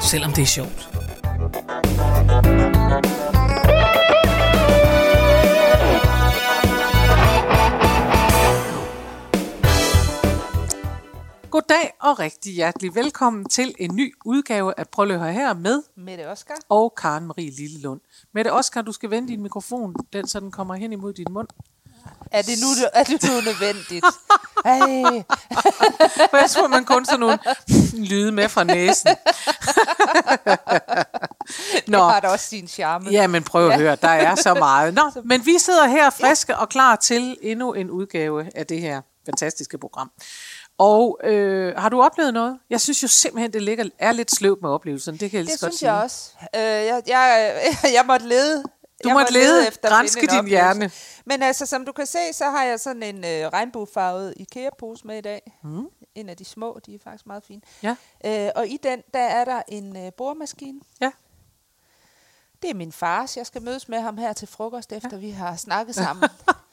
selvom det er sjovt. Goddag og rigtig hjertelig velkommen til en ny udgave af Prøv lige at høre her med Mette Oskar. og Karen Marie Lillelund. Mette Oskar, du skal vende din mikrofon, den, så den kommer hen imod din mund. Er det nu, er det nu nødvendigt? Ej, For jeg tror, man kun sådan nogle lyde med fra næsen. Nå, har da også sin charme. ja, men prøv at høre, der er så meget. Nå, men vi sidder her friske og klar til endnu en udgave af det her fantastiske program. Og øh, har du oplevet noget? Jeg synes jo simpelthen, det ligger, er lidt sløvt med oplevelsen. Det kan jeg det synes sige. jeg også. Øh, jeg, jeg, jeg måtte lede. Du jeg måtte lede, granske en din oplevelse. hjerne. Men altså, som du kan se, så har jeg sådan en øh, regnbuefarvet IKEA-pose med i dag. Mm. En af de små, de er faktisk meget fine. Ja. Øh, og i den, der er der en øh, boremaskine. Ja. Det er min fars. Jeg skal mødes med ham her til frokost, efter ja. vi har snakket sammen.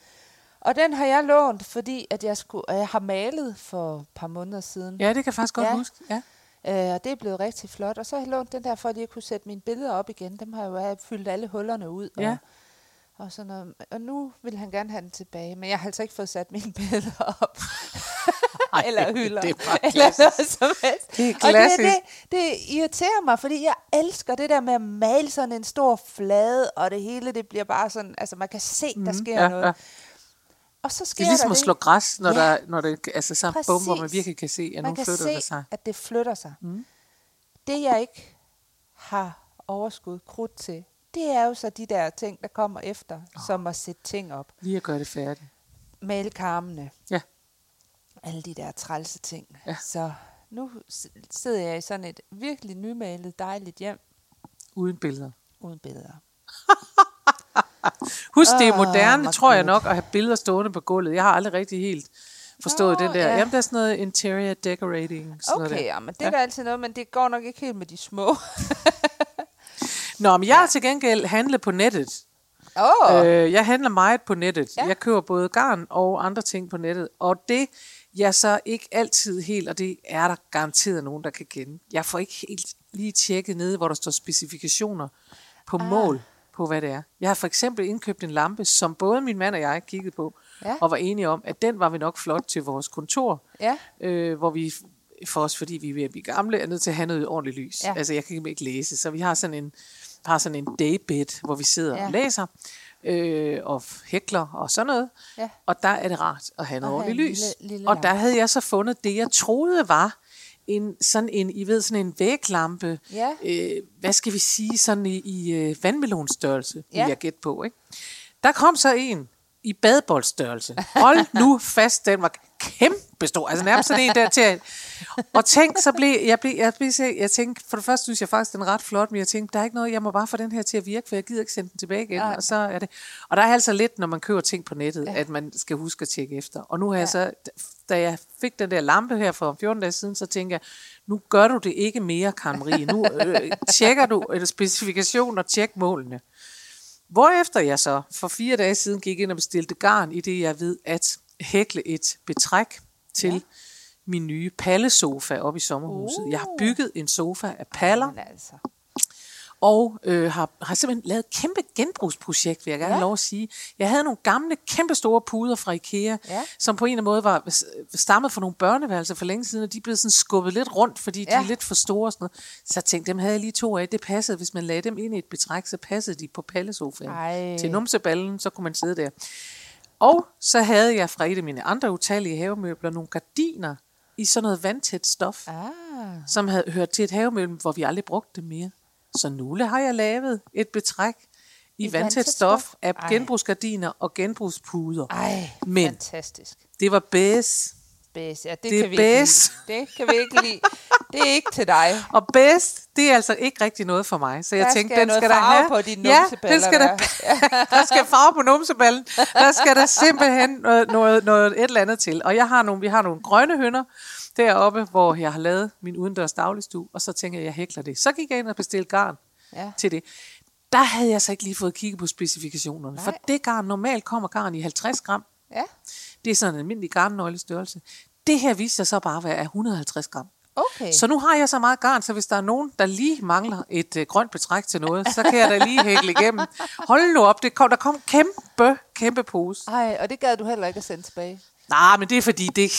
og den har jeg lånt, fordi at jeg, skulle, at jeg har malet for et par måneder siden. ja, det kan jeg faktisk godt Ja. huske. Ja. Øh, og det er blevet rigtig flot. Og så har jeg lånt den der, for at jeg kunne sætte mine billeder op igen. Dem har jeg jo jeg har fyldt alle hullerne ud. Og, Ja. og, sådan noget. og nu vil han gerne have den tilbage. Men jeg har altså ikke fået sat mine billeder op. Ej, eller hylder. det er eller noget som helst. Det er Og klassisk. det, det, det irriterer mig, fordi jeg elsker det der med at male sådan en stor flade, og det hele det bliver bare sådan, altså man kan se, der sker Mhm. ja, noget. ja. Og så sker Det er ligesom der at det. slå græs, når, Ja. der, når det altså så Præcis. bum, hvor man virkelig kan se, at man nu kan flytter se, det sig. at det flytter sig. Mm. Det jeg ikke har overskud krudt til, det er jo så de der ting, der kommer efter, oh. som at sætte ting op. Lige at gøre det færdigt. Male karmene, Ja. alle de der trælse ting. Ja. Så nu sidder jeg i sådan et virkelig nymalet, dejligt hjem, Uden billeder. uden billeder. Husk, det er moderne, hvor tror jeg nok, at have billeder stående på gulvet. Jeg har aldrig rigtig helt forstået Nå, den der. ja. Jamen, der er sådan noget interior decorating. Sådan Okay, ja, men det er da altid noget, men det går nok ikke helt med de små. Nå, men jeg har til gengæld handlet på nettet. Oh, Øh, jeg handler meget på nettet. Ja. Jeg køber både garn og andre ting på nettet. Og det, jeg så ikke altid helt, og det er der garanteret nogen, der kan kende. Jeg får ikke helt lige tjekket nede, hvor der står specifikationer på ah. mål på, hvad det er. Jeg har for eksempel indkøbt en lampe, som både min mand og jeg kiggede på, Ja. og var enige om, at den var vi nok flot til vores kontor, ja. øh, hvor vi for os, fordi vi er ved at blive gamle, er nødt til at have noget ordentligt lys. Ja. Altså, jeg kan ikke læse, så vi har sådan en, har sådan en daybed, hvor vi sidder Ja. og læser, øh, og hækler og sådan noget. Ja. Og der er det rart at have noget ordentligt en lys. lille- lille og der havde jeg så fundet det, jeg troede var en, sådan en, I ved, sådan en væglampe, Ja. øh, hvad skal vi sige, sådan i, i øh, vandmelonstørrelse, ja. Ja. vil jeg gætte på. Ikke? Der kom så en i badeboldstørrelse. Hold nu fast, den var kæmpe stor. Altså nærmest sådan en der til. Og tænk, så blev jeg, blev, jeg, blev, jeg, tænkte, for det første synes jeg faktisk, den er ret flot, men jeg tænkte, der er ikke noget, jeg må bare få den her til at virke, for jeg gider ikke sende den tilbage igen. Nej. Og så er det. Og der er altså lidt, når man køber ting på nettet, ja. at man skal huske at tjekke efter. Og nu har jeg så, da jeg fik den der lampe her for 14 dage siden, så tænker jeg, nu gør du det ikke mere, Karen Marie. Nu øh, tjekker du øh, specifikationer og tjek målene. Hvorefter jeg så for fire dage siden gik ind og bestilte garn, i det jeg ved at hækle et betræk til ja. min nye pallesofa op i sommerhuset. Uh. Jeg har bygget en sofa af paller, Men altså. Og øh, har, har simpelthen lavet et kæmpe genbrugsprojekt, vil jeg gerne ja. Lov at sige. Jeg havde nogle gamle, kæmpe store puder fra Ikea, Ja. som på en eller anden måde var stammet fra nogle børneværelser for længe siden, og de blev sådan skubbet lidt rundt, fordi ja. de er lidt for store og sådan noget. Så jeg tænkte, dem havde jeg lige to af. Det passede, hvis man lagde dem ind i et betræk, så passede de på pallesofaen. Ej. Til numseballen, så kunne man sidde der. Og så havde jeg fra et af mine andre utallige havemøbler nogle gardiner i sådan noget vandtæt stof Ah, som havde hørt til et havemøbel, hvor vi aldrig brugte det mere. Så nu har jeg lavet et betræk i vandtæt stof af Ej. genbrugsgardiner og genbrugspuder. ej, Men- fantastisk. Det var bedst. Bæs, ja, det, Det kan vi ikke bæs. lide. Det kan vi ikke lide. Det er ikke til dig. Og bedst, det er altså ikke rigtig noget for mig. Så jeg Der tænkte, skal den skal der farve have. på dine ja, den skal der, der skal farve på numseballen. Der skal der simpelthen noget, noget, noget et eller andet til. Og jeg har nogle, vi har nogle grønne hønder deroppe, hvor jeg har lavet min udendørs dagligstue, og så tænker jeg, jeg hækler det. Så gik jeg ind og bestilte garn Ja. til det. Der havde jeg så ikke lige fået kigget på specifikationerne. For Nej. det garn, normalt kommer garn i 50 gram. Ja, Det er sådan en almindelig garnnøglestørrelse. Det her viste sig så bare at være af 150 gram. okay. Så nu har jeg så meget garn, så hvis der er nogen, der lige mangler et øh, grønt betræk til noget, så kan jeg da lige hækle igennem. Hold nu op, det kom, der kom kæmpe, kæmpe pose. Ej, og det gad du heller ikke at sende tilbage. Nej, men det er fordi, det,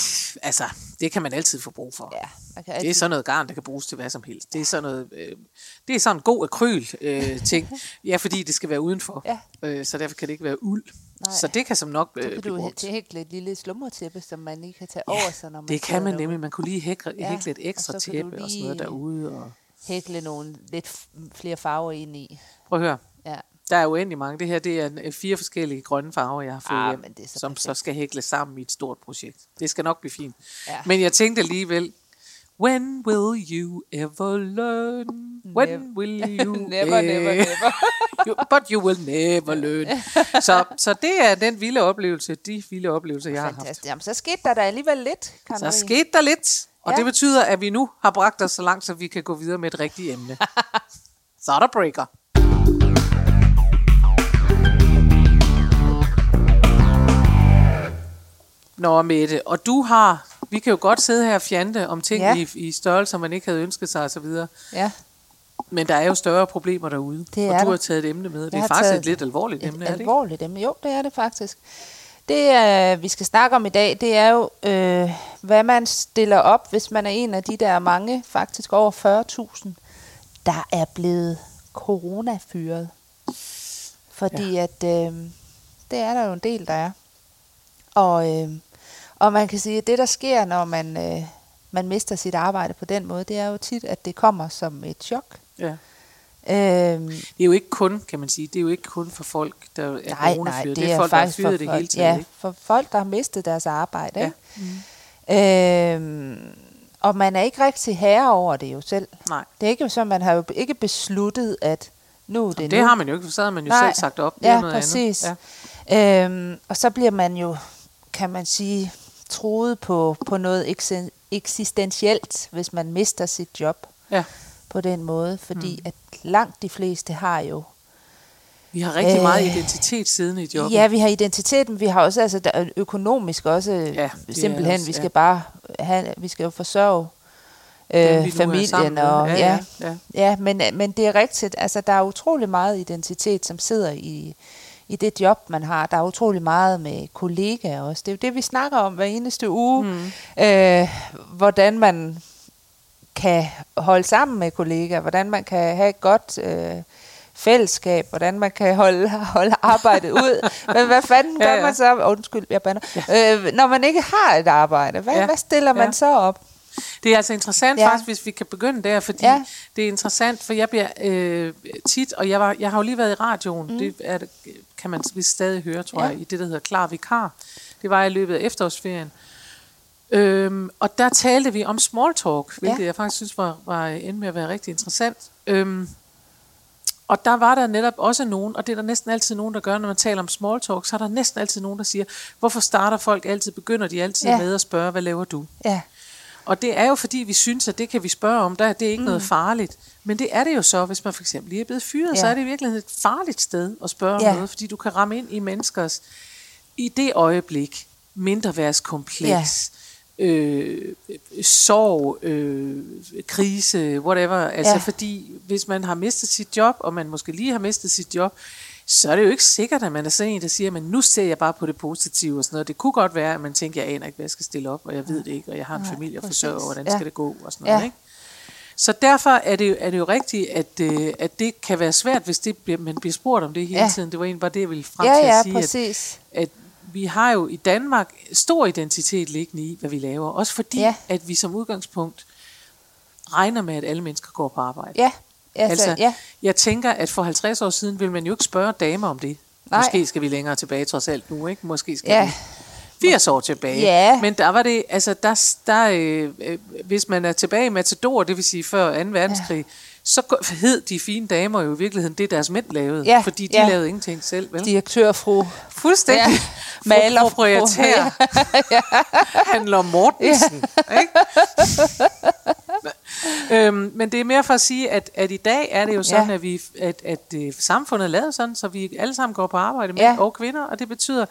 altså, det kan man altid få brug for. Ja, man kan Det er sådan noget garn, der kan bruges til hvad som helst. Det er sådan noget, øh, det er sådan en god akryl øh, ting. Ja, fordi det skal være udenfor. Ja. Øh, så derfor kan det ikke være uld. Nej. Så det kan som nok Så øh, kan blive du brugt. til hækle et lille slumretæppe, som man lige kan tage over sig, når man Det kan man derude. nemlig. Man kunne lige hækle, Ja, hækle et og ekstra så du tæppe og sådan noget derude. Og... Hækle nogle lidt flere farver ind i. Prøv at høre. Der er uendelig mange. Det her det er fire forskellige grønne farver, jeg har fået Ah, hjem, men det er så som så perfekt. skal hækle sammen i et stort projekt. Det skal nok blive fint. Ja. Men jeg tænkte alligevel, when will you ever learn? When Never. will you Never, never, eh- never. You- But you will never learn. så, så det er den vilde oplevelse, de vilde oplevelser, jeg har haft. Fantastisk. Jamen, så skete der da alligevel lidt, Karen Så Marie. skete der lidt, og Ja. det betyder, at vi nu har bragt os så langt, så vi kan gå videre med et rigtigt emne. så er der breaker. Nå, Mette, og du har, vi kan jo godt sidde her og fjante om ting Ja. i, i størrelser, man ikke havde ønsket sig osv., Ja, men der er jo større problemer derude, Det og er du der. har taget et emne med. Det er faktisk et lidt alvorligt et emne, er det ikke? alvorligt emne. Jo, det er det faktisk. Det, øh, vi skal snakke om i dag, det er jo, øh, hvad man stiller op, hvis man er en af de der mange, faktisk over 40.000, der er blevet coronafyret. Fordi ja. at øh, det er der jo en del, der er. Og, øh, og man kan sige, at det, der sker, når man, øh, man mister sit arbejde på den måde, det er jo tit, at det kommer som et chok. Ja. Øh, Det er jo ikke kun, kan man sige, det er jo ikke kun for folk, der er Nej, nej, coronafyret. det er, folk, der er fyret for det hele taget. ja, ikke? for folk, der har mistet deres arbejde. Ja. Ikke? Øhm, og man er ikke rigtig herre over det jo selv. Nej, Det er ikke så, man har jo ikke besluttet, at nu er det, det nu. har man jo ikke, for så har man jo Nej. selv sagt op. Det er Ja, noget præcis. Andet. Øhm, og så bliver man jo, kan man sige, troet på, på noget eksen- eksistentielt, hvis man mister sit job Ja. på den måde. Fordi mm. at langt de fleste har jo Vi har rigtig øh, meget identitet siden i jobbet. Ja, vi har identiteten, vi har også altså der er økonomisk også Ja, simpelthen, også, vi skal ja. bare have, vi skal jo forsørge øh, familien og Ja, ja, ja, ja. ja men, men det er rigtigt, altså der er utrolig meget identitet, som sidder i, i det job, man har. Der er utrolig meget med kollegaer også. Det er jo det, vi snakker om hver eneste uge. Mm. Øh, hvordan man kan holde sammen med kollegaer, hvordan man kan have et godt øh, fællesskab, hvordan man kan holde, holde arbejdet ud. Men hvad fanden gør Ja, ja, man så? Undskyld, jeg bander. Ja. Øh, når man ikke har et arbejde, hvad, ja. hvad stiller man ja. så op? Det er altså interessant ja. Faktisk, hvis vi kan begynde der, fordi Ja. det er interessant, for jeg bliver øh, tit, og jeg, var, jeg har jo lige været i radioen, mm. det er, kan man vist stadig høre, tror Ja. jeg, i det, der hedder Klar Vikar. Det var i løbet af efterårsferien. Øhm, og der talte vi om small talk, hvilket Ja. jeg faktisk synes var, var endte med at være rigtig interessant. Øhm, og der var der netop også nogen, og det er der næsten altid nogen, der gør, når man taler om small talk, så er der næsten altid nogen, der siger, hvorfor starter folk altid, begynder de altid Ja. med at spørge, hvad laver du? Ja, Og det er jo fordi, vi synes, at det kan vi spørge om, der, det er ikke mm. noget farligt. Men det er det jo så, hvis man for eksempel lige er blevet fyret, ja. så er det i virkeligheden et farligt sted at spørge Ja. om noget, fordi du kan ramme ind i menneskers, i det øjeblik, mindreværdskompleks, ja. øh, sorg, øh, krise, whatever. Altså Ja. fordi, hvis man har mistet sit job, og man måske lige har mistet sit job, så er det jo ikke sikkert, at man er sådan en, der siger, men nu ser jeg bare på det positive og sådan noget. Det kunne godt være, at man tænker, jeg aner ikke, hvad jeg skal stille op, og jeg ved det ikke, og jeg har en Nej, familie at forsørge, og hvordan Ja. skal det gå, og sådan Ja. noget. Ikke? Så derfor er det, jo, er det jo rigtigt, at, øh, at det kan være svært, hvis det bliver, man bliver spurgt om det hele Ja. tiden. Det var egentlig bare det, jeg ville frem ja, til ja at sige, at, præcis. at vi har jo i Danmark stor identitet liggende i, hvad vi laver. Også fordi, Ja. at vi som udgangspunkt regner med, at alle mennesker går på arbejde. Ja, altså, Altså, ja. Jeg tænker, at for 50 år siden ville man jo ikke spørge damer om det. Nej. Måske skal vi længere tilbage trods alt nu, ikke? Måske skal Ja. vi. 80 år tilbage. Ja. Men der var det, altså der, der øh, øh, hvis man er tilbage i Matador, det vil sige før 2. verdenskrig, ja. så hed de fine damer jo i virkeligheden det, deres mænd lavede. Ja, fordi de ja. lavede ingenting selv, vel? Direktør fru. Fuldstændig. Ja. Maler, proprietær. Handler Mortensen. Ikke? øhm, men det er mere for at sige, at, at i dag er det jo sådan, Ja. at, vi, at, at øh, samfundet er lavet sådan, så vi alle sammen går på arbejde, mænd Ja. og kvinder, og det betyder,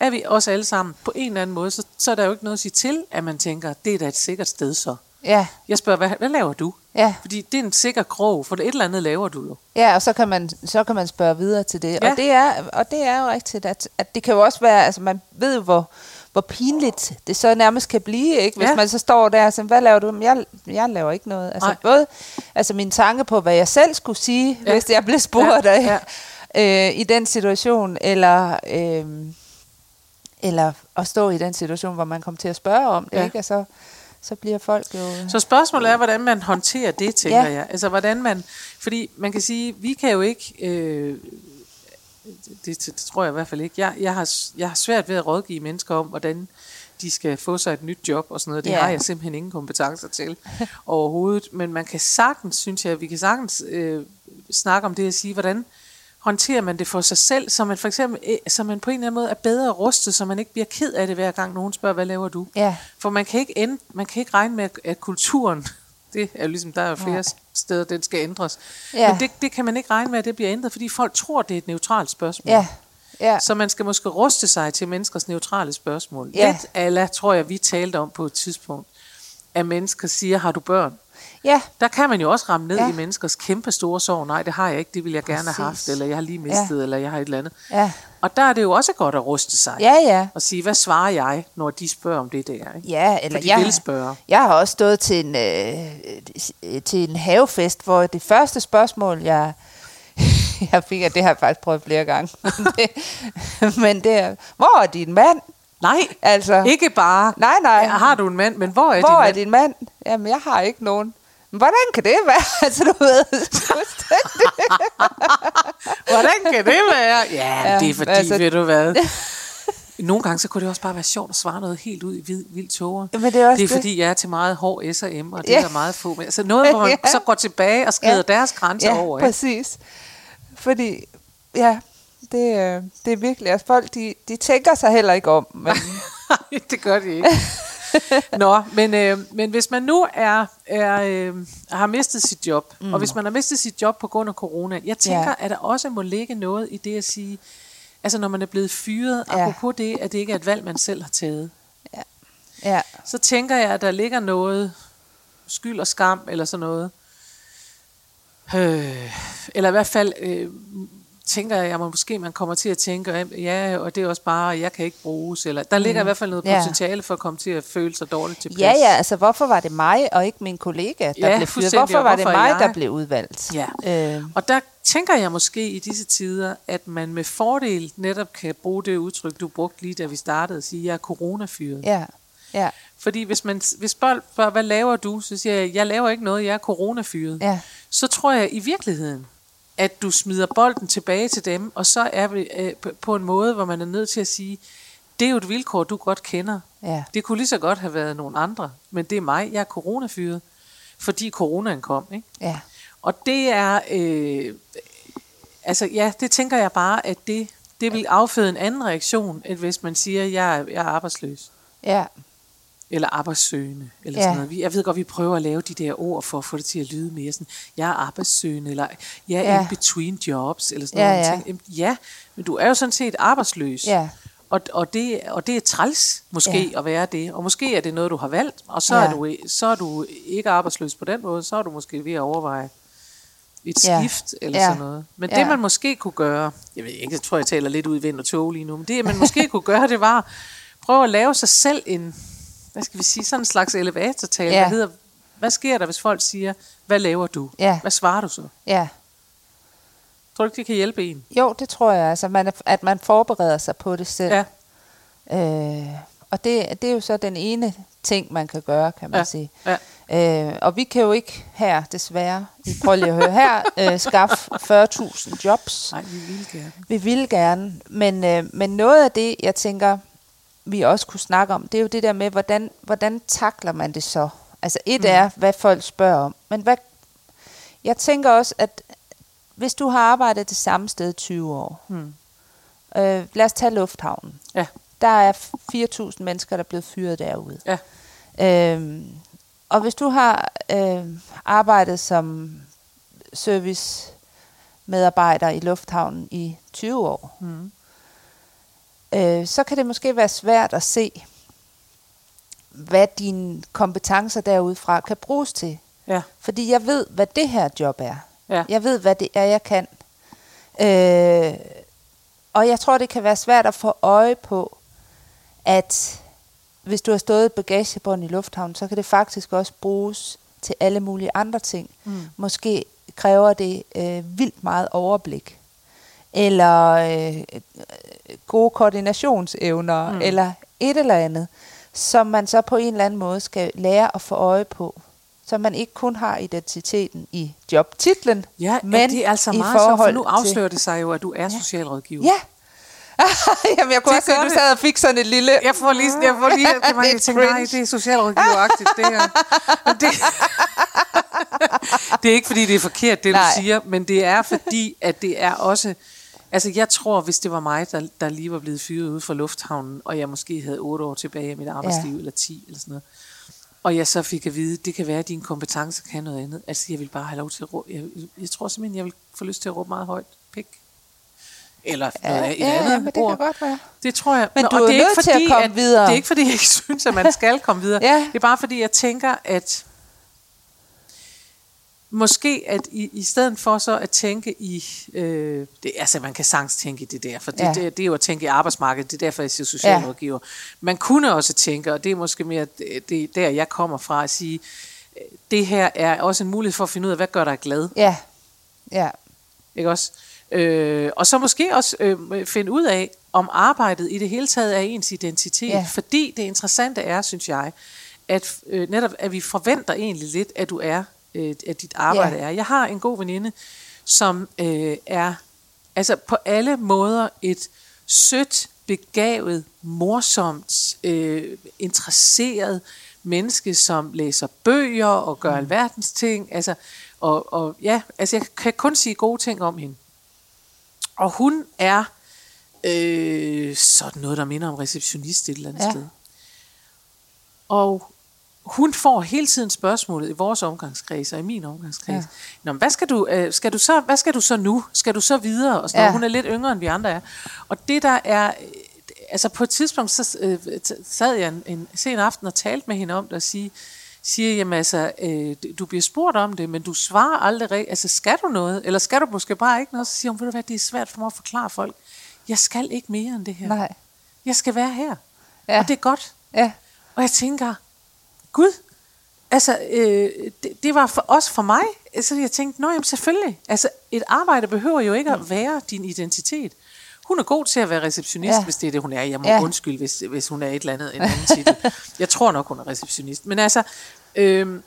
at vi også alle sammen på en eller anden måde, så, så er der jo ikke noget at sige til, at man tænker, det er da et sikkert sted så. Ja, Jeg spørger, hvad, hvad laver du? ja. Fordi det er en sikker krog, for det et eller andet laver du jo. Ja, og så kan man, så kan man spørge videre til det. Ja. Og, det er, og det er jo rigtigt, at, at det kan jo også være, altså man ved jo, hvor, hvor pinligt det så nærmest kan blive, ikke? Hvis Ja. ja. man så står der og siger, hvad laver du? Men jeg, jeg laver ikke noget. Altså både altså min tanke på, hvad jeg selv skulle sige, Ja. ja. hvis jeg blev spurgt Ja, ja. af, øh, i den situation, eller, øh, eller at stå i den situation, hvor man kommer til at spørge om det, Ja. ikke? Og så, så bliver folk jo... Så spørgsmålet er, hvordan man håndterer det, tænker Ja. jeg. Altså, hvordan man... Fordi man kan sige, vi kan jo ikke... Øh, det, det, det tror jeg i hvert fald ikke. Jeg, jeg, har, jeg har svært ved at rådgive mennesker om, hvordan de skal få sig et nyt job og sådan noget. Det Ja. har jeg simpelthen ingen kompetencer til overhovedet. Men man kan sagtens, synes jeg, vi kan sagtens øh, snakke om det at sige, hvordan håndterer man det for sig selv, så man for eksempel, øh, så man på en eller anden måde er bedre rustet, så man ikke bliver ked af det hver gang nogen spørger, hvad laver du? Ja, For man kan ikke, end, man kan ikke regne med, at kulturen, det er jo ligesom, der er flere Nej. steder, den skal ændres. Ja. Men det, det kan man ikke regne med, at det bliver ændret, fordi folk tror, det er et neutralt spørgsmål. ja, ja. Så man skal måske ruste sig til menneskers neutrale spørgsmål. Ja. Lidt ala, tror jeg, vi talte om på et tidspunkt, at mennesker siger, har du børn? Ja, Der kan man jo også ramme ned ja. I menneskers kæmpe store sorg. Nej, det har jeg ikke, det vil jeg gerne have haft, Præcis. eller jeg har lige mistet, ja. eller jeg har et eller andet. ja, Og der er det jo også godt at ruste sig. ja, ja. Og sige, hvad svarer jeg, når de spørger om det der? Ikke? Ja, eller For de jeg, vil spørge. jeg har også stået til en, øh, til en havefest, hvor det første spørgsmål, jeg, jeg fik, og det har jeg faktisk prøvet flere gange, men det, men det er, hvor er din mand? Nej, Altså, ikke bare, nej, nej. har du en mand, men hvor er hvor din er mand? din mand? Jamen, jeg har ikke nogen. Men hvordan kan det være? Altså, du ved. Hvordan kan det være? Ja, ja Ja, det er fordi, altså- ved du hvad? Nogle gange så kunne det også bare være sjovt at svare noget helt ud i vid, vildt tåger. Men det er også det er det. fordi, jeg er til meget hård S og M, og det Ja. er der meget få med. Altså noget, hvor man Ja. så går tilbage og skrider Ja. deres grænser ja, over. Ikke? præcis. Fordi, ja, det, øh, det er virkelig, at folk, de, de tænker sig heller ikke om. Men, det gør de ikke. Nå, men, øh, men hvis man nu er, er øh, har mistet sit job, mm. og hvis man har mistet sit job på grund af corona, jeg tænker, Ja. ja. at der også må ligge noget i det at sige, altså når man er blevet fyret, Ja. ja. apropos det, at det ikke er et valg, man selv har taget, ja, så tænker jeg, at der ligger noget skyld og skam, eller sådan noget. Øh, eller i hvert fald øh, tænker jeg, at man måske man kommer til at tænke, ja, og det er også bare, jeg kan ikke bruges. Eller, der ligger mm. i hvert fald noget Ja. potentiale for at komme til at føle sig dårligt tilpas. ja, ja, altså hvorfor var det mig og ikke min kollega, der Ja, blev fyret? Hvorfor og var det hvorfor mig, jeg? der blev udvalgt? Ja. Øh, Og der tænker jeg måske i disse tider, at man med fordel netop kan bruge det udtryk, du brugte lige da vi startede, at sige, at jeg er coronafyret. ja, ja, Fordi hvis man hvis folk spørger, hvad laver du? Så siger jeg, jeg laver ikke noget, jeg er coronafyret. ja, Så tror jeg i virkeligheden, at du smider bolden tilbage til dem, og så er vi øh, på- en måde, hvor man er nødt til at sige, det er jo et vilkår, du godt kender. ja, Det kunne lige så godt have været nogle andre, men det er mig, jeg er coronafyret, fordi coronaen kom. Ikke? ja, Og det er, øh, altså ja, det tænker jeg bare, at det, det vil afføde en anden reaktion, end hvis man siger, jeg er, jeg er arbejdsløs. ja, Eller arbejdssøgende, eller Ja. sådan noget. Vi- Jeg ved godt, vi prøver at lave de der ord for at få det til at lyde mere sådan, jeg er arbejdssøgende, eller jeg er Ja. in between jobs, eller sådan Ja, noget. ja. Ting. Ja, men du er jo sådan set arbejdsløs. ja, Og, og, det, og det er træls måske Ja. at være det. Og måske er det noget, du har valgt, og så, Ja. er, du, så er du ikke arbejdsløs på den måde, så er du måske ved at overveje et Ja. skift eller Ja. sådan noget. Men Ja. det man måske kunne gøre, jeg ved ikke, jeg tror, jeg taler lidt ud i vind og tog lige nu, men det man måske kunne gøre, det var prøve at lave sig selv en, hvad skal vi sige, sådan en slags elevatortale, Ja. der hedder, hvad sker der, hvis folk siger, hvad laver du? Ja. Hvad svarer du så? ja. Tror du ikke, det kan hjælpe en? Jo, det tror jeg, altså, man, at man forbereder sig på det selv. Ja, Øh, og det, det er jo så den ene ting, man kan gøre, kan man Ja. sige. ja. Øh, og vi kan jo ikke her, desværre, I prøver lige at høre her, øh, skaffe 40.000 jobs. Nej, vi vil gerne. Vi vil gerne, men, øh, men noget af det, jeg tænker, vi også kunne snakke om, det er jo det der med, hvordan, hvordan takler man det så? Altså et Mm. er, hvad folk spørger om, men hvad, jeg tænker også, at hvis du har arbejdet det samme sted i 20 år, Mm. øh, lad os tage lufthavnen. Ja. Der er 4.000 mennesker, der er blevet fyret derude. Ja. Øhm, og hvis du har øh, arbejdet som service medarbejder i lufthavnen i 20 år, Mm. Øh, så kan det måske være svært at se, hvad dine kompetencer derudfra kan bruges til. Ja. Fordi jeg ved, hvad det her job er. Ja. Jeg ved, hvad det er, jeg kan. Øh, og jeg tror, det kan være svært at få øje på, at hvis du har stået bagagebånd i lufthavnen, så kan det faktisk også bruges til alle mulige andre ting. Mm. Måske kræver det øh, vildt meget overblik. Eller øh, gode koordinationsevner, Mm. eller et eller andet, som man så på en eller anden måde skal lære at få øje på. Så man ikke kun har identiteten i jobtitlen, Ja, men det er altså i meget så, for forhold nu til- afslører det sig jo, at du er socialrådgiver. Ja. Jamen, jeg kunne Det også se, at du sad og fik sådan et lille... Jeg får lige, jeg får lige, det var, jeg tænkte, nej, det er socialrådgiveragtigt, det her. Men det, det er ikke, fordi det er forkert, det Nej. du siger, men det er, fordi, at det er også... Altså, jeg tror, hvis det var mig, der, der lige var blevet fyret ude fra lufthavnen, og jeg måske havde otte år tilbage af mit arbejdsliv, ja. eller 10 eller sådan noget, og jeg så fik at vide, det kan være, at dine kompetencer kan noget andet. Altså, jeg vil bare have lov til at råbe. Jeg, jeg tror simpelthen, jeg vil få lyst til at råbe meget højt. Pik. Eller Ja, noget, et ja, andet ja, men det ord. kan godt være. Det tror jeg. Men Nå, du og er det nødt til at komme videre. Det er ikke fordi, jeg ikke synes, at man skal komme videre. Ja. Det er bare fordi, jeg tænker, at måske at i, i stedet for så at tænke i, øh, det, altså man kan sagtens tænke i det der, for det, Ja. det, det er jo at tænke i arbejdsmarkedet, det er derfor, jeg siger socialrådgiver. Ja. Man kunne også tænke, og det er måske mere det, er der, jeg kommer fra, at sige, øh, det her er også en mulighed for at finde ud af, hvad gør dig glad? Ja, ja, Ikke også? Øh, og så måske også øh, finde ud af, om arbejdet i det hele taget er ens identitet. Ja. Fordi det interessante er, synes jeg, at øh, netop at vi forventer egentlig lidt, at du er, øh, at dit arbejde Ja. er. Jeg har en god veninde, som øh, er altså på alle måder et sødt, begavet, morsomt, øh, interesseret menneske, som læser bøger og gør alverdens ting. Altså, og, og ja, altså jeg kan kun sige gode ting om hende. Og hun er øh, sådan noget, der minder om receptionist et eller andet ja. sted. Og hun får hele tiden spørgsmålet i vores omgangskreds og i min omgangskreds. Ja. Nå, men hvad skal du, øh, skal du så, hvad skal du så nu? Skal du så videre? Og sådan Ja. Hun er lidt yngre, end vi andre er. Og det der er, øh, altså på et tidspunkt, så øh, sad jeg en, en sen aften og talte med hende om det og sige, siger, jamen altså, øh, du bliver spurgt om det, men du svarer aldrig rigtigt. Altså, skal du noget? Eller skal du måske bare ikke noget? Så siger hun, ved du hvad, det er svært for mig at forklare folk. Jeg skal ikke mere end det her. nej, Jeg skal være her. Ja. Og det er godt. ja, Og jeg tænker, Gud, altså, øh, det, det var for, også for mig. Så jeg tænkte, nå jamen selvfølgelig. Altså, et arbejde behøver jo ikke at være din identitet. Hun er god til at være receptionist, Ja. hvis det er det, hun er. Jeg må ja. undskylde, hvis, hvis hun er et eller andet, en anden titel. Jeg tror nok, hun er receptionist. Men altså, øh,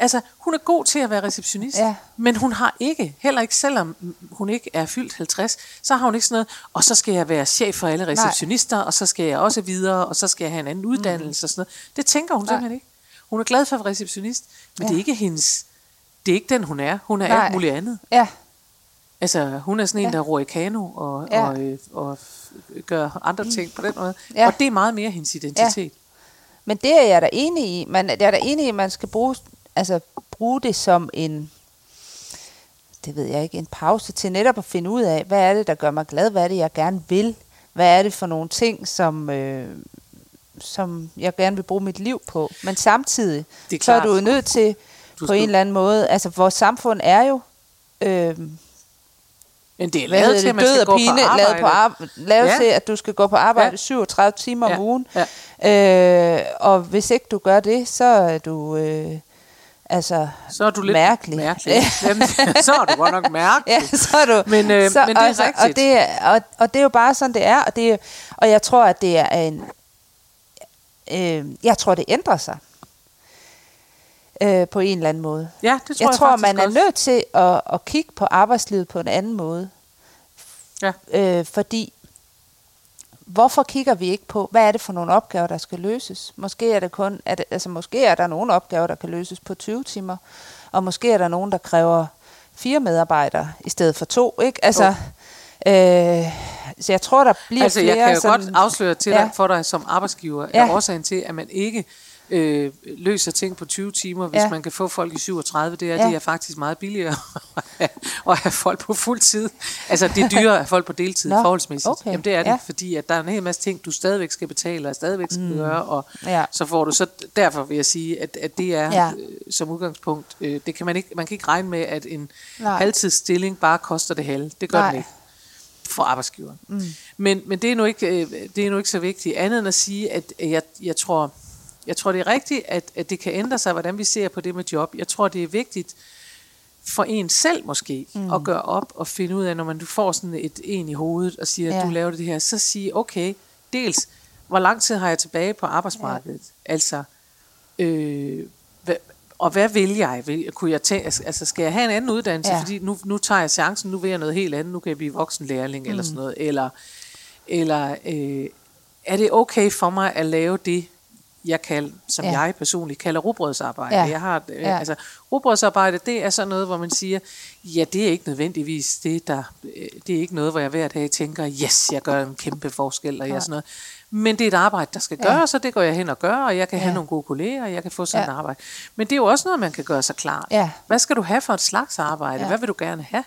altså, hun er god til at være receptionist, Ja. men hun har ikke, heller ikke selvom hun ikke er fyldt 50, så har hun ikke sådan noget, og så skal jeg være chef for alle receptionister, og så skal jeg også videre, og så skal jeg have en anden uddannelse og sådan noget. Det tænker hun Nej. simpelthen ikke. Hun er glad for at være receptionist, men Ja. det er ikke hendes, det er ikke den, hun er. Hun er Nej. alt muligt andet. ja, Altså, hun er sådan en, Ja. der ror i kano og, Ja. og, øh, og gør andre ting på den måde. Ja. Og det er meget mere hendes identitet. Men det er jeg da enig i. Man, jeg er da enig i, at man skal bruge, altså, bruge det som en, det ved jeg ikke, en pause til netop at finde ud af, hvad er det, der gør mig glad? Hvad er det, jeg gerne vil? Hvad er det for nogle ting, som, øh, som jeg gerne vil bruge mit liv på? Men samtidig, Det er så er klart. du jo nødt til Du på en eller anden måde, altså vores samfund er jo, øh, Men det er lavet til, at man skal og gå pine, på arbejde. lavet, på ar- lavet Ja. til, at du skal gå på arbejde Ja. 37 timer om Ja. ugen. Ja. Øh, og hvis ikke du gør det, så er du øh, altså Så er du lidt mærkelig. mærkelig. Jamen, så er du godt nok mærkelig. Ja, så er du. Men, øh, så, men det er og, rigtigt. Og det, er, og, og det er jo bare sådan, det er. Og, det, er- og jeg tror, at det er en... Øh, jeg tror, det ændrer sig. Øh, på en eller anden måde. Ja, det tror jeg, jeg tror, man er også. nødt til at, at kigge på arbejdslivet på en anden måde. Ja. Øh, fordi hvorfor kigger vi ikke på, hvad er det for nogle opgaver, der skal løses? Måske er det kun, er det, altså måske er der nogle opgaver, der kan løses på 20 timer, og måske er der nogen, der kræver fire medarbejdere i stedet for to, ikke? Altså, øh, så jeg tror, der bliver altså, flere jeg kan jo sådan, godt afsløre til Ja. dig, for dig som arbejdsgiver, Ja. er årsagen til, at man ikke øh, løser ting på 20 timer, hvis Ja. man kan få folk i 37, det er, Ja. det er faktisk meget billigere at have, at have folk på fuld tid. Altså, det er dyrere at have folk på deltid Nå, forholdsmæssigt. okay. Jamen, det er det, Ja. fordi at der er en hel masse ting, du stadigvæk skal betale og stadigvæk skal mm. gøre, og Ja. så får du så, derfor vil jeg sige, at, at det er ja. øh, som udgangspunkt, øh, det kan man ikke, man kan ikke regne med, at en Nej. halvtidsstilling bare koster det halve. Det gør Nej. den ikke for arbejdsgiveren. Mm. Men, men det, er nu ikke, øh, det er nu ikke så vigtigt. Andet end at sige, at jeg, jeg, tror, jeg tror, det er rigtigt, at, at det kan ændre sig, hvordan vi ser på det med job. Jeg tror, det er vigtigt for en selv måske, mm. at gøre op og finde ud af, når man du får sådan et en i hovedet og siger, at Ja. du laver det her, så sige, okay, dels, hvor lang tid har jeg tilbage på arbejdsmarkedet? Ja. Altså, øh, hvad, og hvad vil jeg? Vil, kunne jeg tage, altså skal jeg have en anden uddannelse, ja. fordi nu, nu tager jeg chancen, nu vil jeg noget helt andet, nu kan jeg blive voksenlærling mm. eller sådan noget, eller, eller øh, er det okay for mig at lave det, jeg kan, som Ja. ja. jeg personligt kalder rugbrødsarbejde. Ja. Jeg har, øh, Ja. altså, rugbrødsarbejde, det er sådan noget, hvor man siger, ja, det er ikke nødvendigvis det, der, øh, det er ikke noget, hvor jeg hver dag tænker, yes, jeg gør en kæmpe forskel, og jeg sådan noget. Men det er et arbejde, der skal Ja. gøres, og det går jeg hen og gør, og jeg kan Ja. have nogle gode kolleger, og jeg kan få sådan Ja. et arbejde. Men det er jo også noget, man kan gøre sig klart. Ja. Hvad skal du have for et slags arbejde? Ja. Hvad vil du gerne have,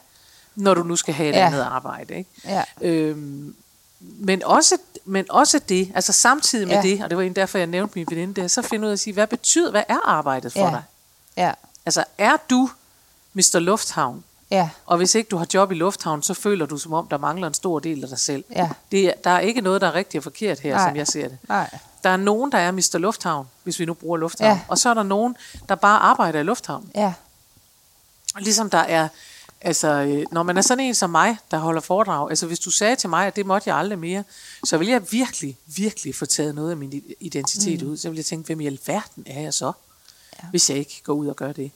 når du nu skal have et Ja. andet arbejde? Ikke? Ja. Øhm, men, også, men også det, altså samtidig med Ja. det, og det var egentlig derfor, jeg nævnte min veninde der, så finde ud af at sige, hvad betyder, hvad er arbejdet for Ja. dig? Ja, Altså, er du Mr. Lufthavn, ja, og hvis ikke du har job i lufthavn, så føler du som om, der mangler en stor del af dig selv. Ja. Det, er- der er ikke noget, der er rigtigt og forkert her, Nej. som jeg ser det. nej, Der er nogen, der er Mr. Lufthavn, hvis vi nu bruger lufthavn. Ja. Og så er der nogen, der bare arbejder i lufthavn. ja, Ligesom der er, altså, øh, når man er sådan en som mig, der holder foredrag, altså hvis du sagde til mig, at det måtte jeg aldrig mere, så vil jeg virkelig, virkelig få taget noget af min identitet mm. ud. Så vil jeg tænke, hvem i alverden er jeg så, ja. hvis jeg ikke går ud og gør det.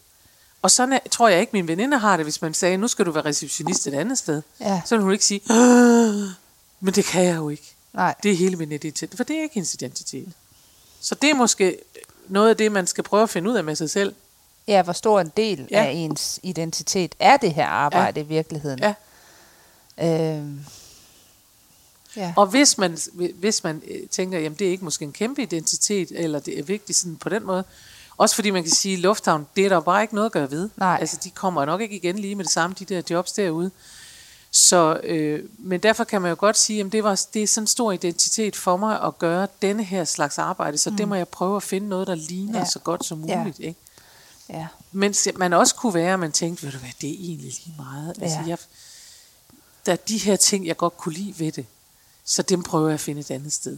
Og sådan er, tror jeg ikke, min veninde har det, hvis man sagde, nu skal du være receptionist et andet sted. Ja. Så vil hun ikke sige, "Åh, men det kan jeg jo ikke. nej, Det er hele min identitet, for det er ikke hendes identitet. Så det er måske noget af det, man skal prøve at finde ud af med sig selv. Ja, hvor stor en del Ja. af ens identitet er det her arbejde ja. i virkeligheden. Ja. Øhm, ja. Og hvis man, hvis man øh, tænker, jamen det er ikke måske en kæmpe identitet, eller det er vigtigt sådan på den måde, også fordi man kan sige, at lufthavn, det er der bare ikke noget at gøre ved. Nej. Altså de kommer nok ikke igen lige med det samme, de der jobs derude. Så, øh, men derfor kan man jo godt sige, at det, var, det er sådan en stor identitet for mig at gøre denne her slags arbejde, så mm. det må jeg prøve at finde noget, der ligner Ja. ja. så godt som Ja. muligt. Ikke? Ja. Mens man også kunne være, at man tænkte, ved du hvad, det er egentlig lige meget. Altså, Ja. jeg, der er de her ting, jeg godt kunne lide ved det, så dem prøver jeg at finde et andet sted.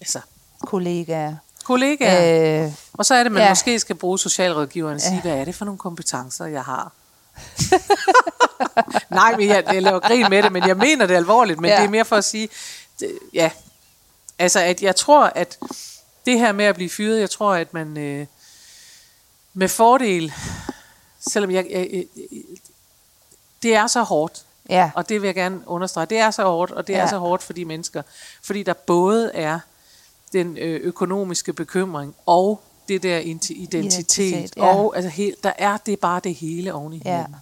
Altså, kollegaer. kollegaer. Øh, og så er det, man ja. måske skal bruge socialrådgiveren og sige, Ja. hvad er det for nogle kompetencer, jeg har? Nej, men jeg, jeg laver grin med det, men jeg mener det alvorligt, men ja. det er mere for at sige, det, ja, altså at jeg tror, at det her med at blive fyret, jeg tror, at man øh, med fordel, selvom jeg, jeg, jeg, det er så hårdt, ja, og det vil jeg gerne understrege. Det er så hårdt, og det ja. Er så hårdt for de mennesker. Fordi der både er den øh, økonomiske bekymring, og det der identi- identitet, Identitet, ja. og altså helt, der er det bare det hele oven i ja, hinanden.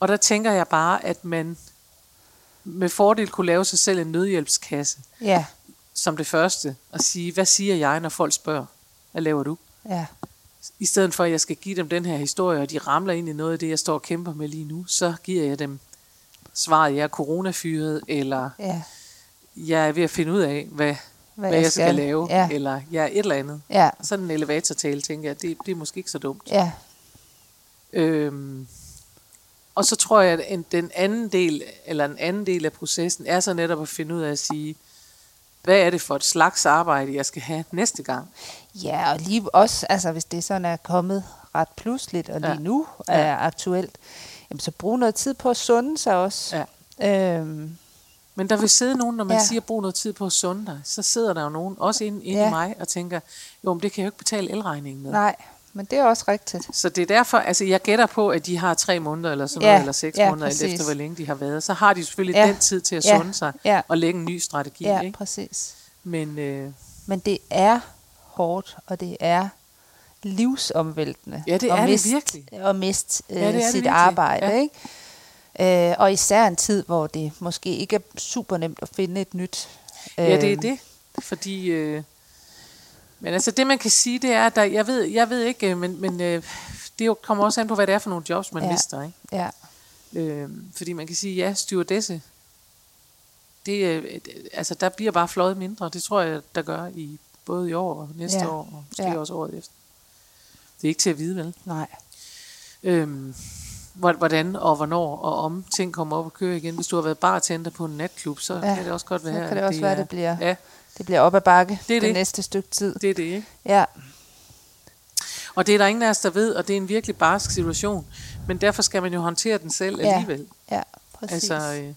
Og der tænker jeg bare, at man med fordel kunne lave sig selv en nødhjælpskasse, ja, som det første, og sige, hvad siger jeg, når folk spørger? Hvad laver du? ja, I stedet for, at jeg skal give dem den her historie, og de ramler ind i noget af det, jeg står og kæmper med lige nu, så giver jeg dem svaret, jeg er coronafyret, eller ja, jeg er ved at finde ud af, hvad, hvad, Hvad jeg skal, skal. lave, Ja. eller jeg er et eller andet. ja, Sådan en elevatortale, tænker jeg, det, det er måske ikke så dumt. ja, Øhm, og så tror jeg, at en, den anden del, eller en anden del af processen, er så netop at finde ud af at sige, hvad er det for et slags arbejde, jeg skal have næste gang? ja, og lige også, altså hvis det sådan er kommet ret pludseligt, og lige Ja. nu er aktuelt, jamen, så brug noget tid på at sunde sig også. Ja. Øhm, Men der vil sidde nogen, når man Ja. ja. siger, brug noget tid på at sunde dig, så sidder der jo nogen, også inde, inde Ja. i mig, og tænker, jo, men det kan jeg jo ikke betale elregningen med. nej, men det er også rigtigt. Så det er derfor, altså jeg gætter på, at de har tre måneder eller sådan Ja, noget, eller seks ja, måneder, alt præcis. efter hvor længe de har været. Så har de selvfølgelig Ja, den tid til at ja, sunde sig ja. og lægge en ny strategi. Ja, Ikke? præcis. Men øh, Men det er hårdt, og det er livsomvæltende. Ja, det er det miste, virkelig. At miste øh, Ja, det er det sit virkelig. arbejde, Ja. ikke? Øh, og især en tid, hvor det måske ikke er super nemt at finde et nyt. ja, det er øh, det. Fordi, øh, men altså det man kan sige, det er, at der, jeg, ved, jeg ved ikke, øh, men, men øh, det jo kommer også an på, hvad det er for nogle jobs, man Ja. mister. Ikke? Ja, Øh, fordi man kan sige, ja, stewardesse, det, øh, altså der bliver bare fløjet mindre. Det tror jeg, der gør i både i år og næste Ja. år, og måske Ja. også året efter. Det er ikke til at vide, vel? nej. Øhm, hvor- hvordan og hvornår og om ting kommer op og kører igen. Hvis du har været bartender på en natklub, så Ja, kan det også godt så være, kan det også være, er, det bliver- Ja, Det bliver op ad bakke Det er det, det. næste stykke tid. det er det, ikke? Ja, Og det er der ingen af os, der ved, og det er en virkelig barsk situation. Men derfor skal man jo håndtere den selv Ja. alligevel. ja, præcis. Altså, øh,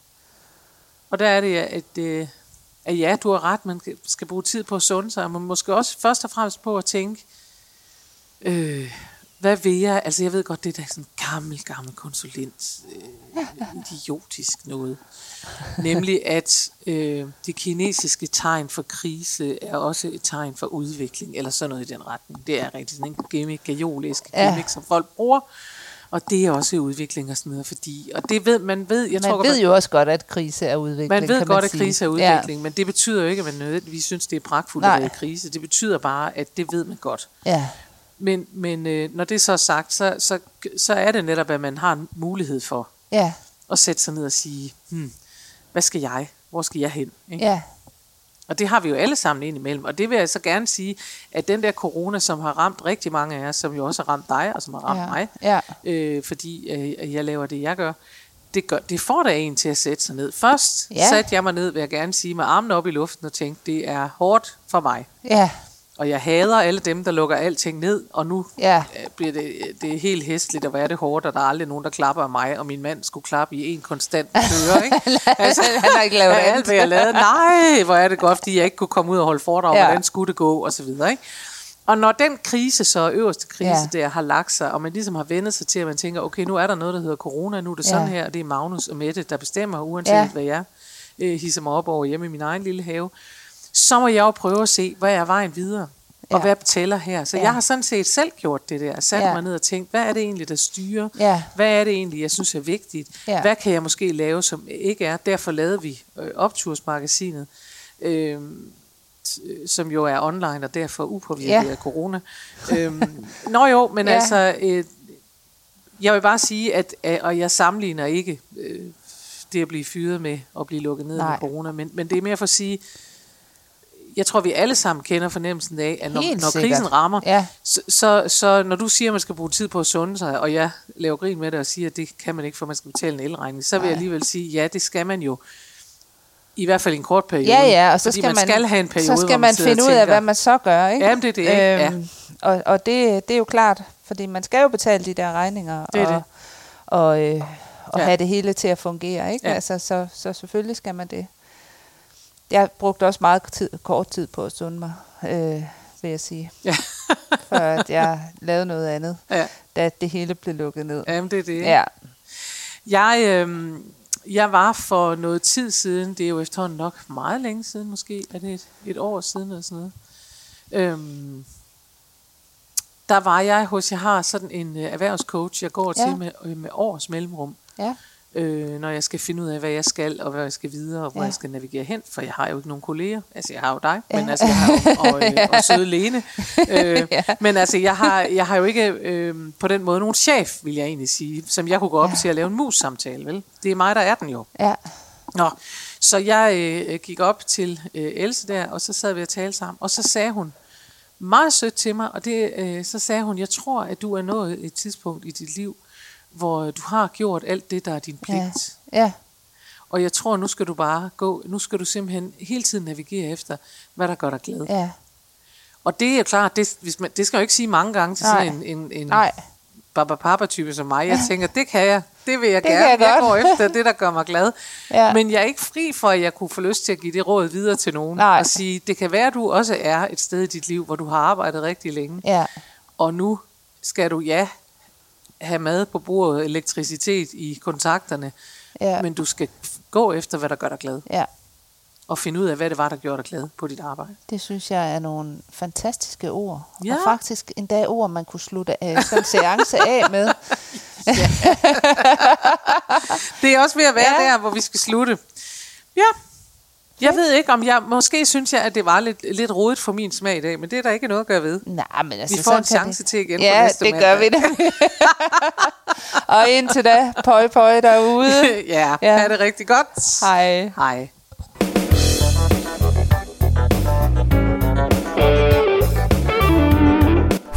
og der er det, at, øh, at ja, du har ret, man skal bruge tid på at sunde sig, men måske også først og fremmest på at tænke, øh, hvad vil jeg? Altså, jeg ved godt, det er da sådan gammel, gammel konsulent, øh, idiotisk noget. Nemlig, at øh, det kinesiske tegn for krise er også et tegn for udvikling, eller sådan noget i den retning. Det er rigtig sådan en gimmick, gajolisk Ja. gimmick, som folk bruger, og det er også udvikling og sådan noget, fordi, og det ved, man ved, jeg man tror, ved godt, jo også godt, at krise er udvikling, man ved kan godt, man at krise er udvikling, ja. men det betyder jo ikke, at man nødvendigvis synes, det er pragtfuldt at være krise. Det betyder bare, at det ved man godt. Ja, ja, Men, men øh, når det så er sagt, så, så, så er det netop, at man har en mulighed for ja, at sætte sig ned og sige, hmm, hvad skal jeg? Hvor skal jeg hen? Ikke? ja, Og det har vi jo alle sammen indimellem. Og det vil jeg så gerne sige, at den der corona, som har ramt rigtig mange af os, som jo også har ramt dig, og som har ramt ja, mig, ja, øh, fordi øh, jeg laver det, jeg gør, det, gør, det får da en til at sætte sig ned. Først ja. satte jeg mig ned, vil jeg gerne sige, med armene op i luften og tænkte, det er hårdt for mig. ja, Og jeg hader alle dem, der lukker alting ned, og nu ja, øh, bliver det, det er helt hæstligt, og hvor er det hårdt, og der er aldrig nogen, der klapper af mig, og min mand skulle klappe i en konstant køre, ikke? Altså, Han har ikke lavet alt, hvad jeg lavede. Nej, hvor er det godt, fordi jeg ikke kunne komme ud og holde foredrag, Ja. hvordan skulle det gå, og så videre, ikke? Og når den krise så, øverste krise Ja. der, har lagt sig, og man ligesom har vendet sig til, at man tænker, okay, nu er der noget, der hedder corona, nu er det sådan Ja. her, og det er Magnus og Mette, der bestemmer, uanset Ja. ja. hvad jeg øh, hisser mig op over hjemme i min egen lille have, så må jeg jo prøve at se, hvad er vejen videre, og Ja. hvad tæller her. Så Ja. jeg har sådan set selv gjort det der, sat Ja. mig ned og tænkt, hvad er det egentlig, der styrer? Ja. Hvad er det egentlig, jeg synes er vigtigt? Ja. Hvad kan jeg måske lave, som ikke er? Derfor lavede vi øh, Optursmagasinet, øh, som jo er online og derfor upåvirket Ja. af corona. Øhm, nå jo, men Ja. altså, øh, jeg vil bare sige, at, øh, og jeg sammenligner ikke øh, det at blive fyret med at blive lukket ned Nej. med corona, men, men det er mere for at sige, jeg tror, vi alle sammen kender fornemmelsen af, at når, Helt når sikkert. krisen rammer, Ja. så, så, så når du siger, at man skal bruge tid på at sunde sig, og jeg laver grin med det og siger, at det kan man ikke, for man skal betale en elregning, så vil Nej. jeg alligevel sige, ja, det skal man jo. I hvert fald i en kort periode. Ja, ja, og så skal man, man, skal have en periode, så skal man og finde ud af, tænker, hvad man så gør, ikke? Jamen, det er det, ikke? Ja. Og, og det, det er jo klart, fordi man skal jo betale de der regninger, Det er og, det. og, øh, og Ja. have det hele til at fungere, ikke? Ja. Altså, så, så selvfølgelig skal man det. Jeg brugte også meget tid, kort tid på at sunde mig, øh, vil jeg sige, Ja. for at jeg lavede noget andet, Ja, da det hele blev lukket ned. jamen, det er det. Ja, Jeg, øh, jeg var for noget tid siden, det er jo efterhånden nok meget længe siden måske, er det et, et år siden eller sådan noget. Øhm, der var jeg hos, jeg har sådan en øh, erhvervscoach, jeg går Ja. til med, øh, med års mellemrum, ja, øh, når jeg skal finde ud af, hvad jeg skal, og hvad jeg skal videre, og hvor Ja. jeg skal navigere hen, for jeg har jo ikke nogen kolleger. Altså, jeg har jo dig, Ja. men altså, jeg har jo, og, øh, og søde Lene. Øh, Ja. Men altså, jeg har, jeg har jo ikke øh, på den måde nogen chef, vil jeg egentlig sige, som jeg kunne gå op Ja. til at lave en mus-samtale, vel? Det er mig, der er den jo. ja, Nå, så jeg øh, gik op til øh, Else der, og så sad vi og talte sammen, og så sagde hun meget sødt til mig, og det, øh, så sagde hun, jeg tror, at du er nået et tidspunkt i dit liv, hvor du har gjort alt det, der er din pligt. ja, ja, Og jeg tror, nu skal du bare gå, nu skal du simpelthen hele tiden navigere efter, hvad der gør dig glad. ja. Og det er klart, det, hvis man, det skal jeg jo ikke sige mange gange til Nej. sådan en, en, en Nej, baba-papa-type som mig. Jeg tænker, det kan jeg, det vil jeg Det gerne. kan jeg jeg går efter det, der gør mig glad. Ja. Men jeg er ikke fri for, at jeg kunne få lyst til at give det råd videre til nogen. Nej. Og sige, det kan være, at du også er et sted i dit liv, hvor du har arbejdet rigtig længe. ja, Og nu skal du, ja, have mad på bordet, elektricitet i kontakterne, Ja. men du skal gå efter, hvad der gør dig glad, Ja, og finde ud af, hvad det var, der gjorde dig glad på dit arbejde. det synes jeg er nogle fantastiske ord. Ja. Og faktisk endda ord, man kunne slutte sådan en seance af med. Det er også ved at være ja. der, hvor vi skal slutte. Ja. Jeg ved ikke, om jeg... Måske synes jeg, at det var lidt, lidt rodet for min smag i dag, men det er der ikke noget at gøre ved. Nej, men altså, Vi får en chance det. til igen på Ja, næste det gør vi da. og indtil da, pøj pøj derude. ja, Ja. ha' det rigtig godt. Hej. Hej.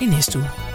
i næste uge.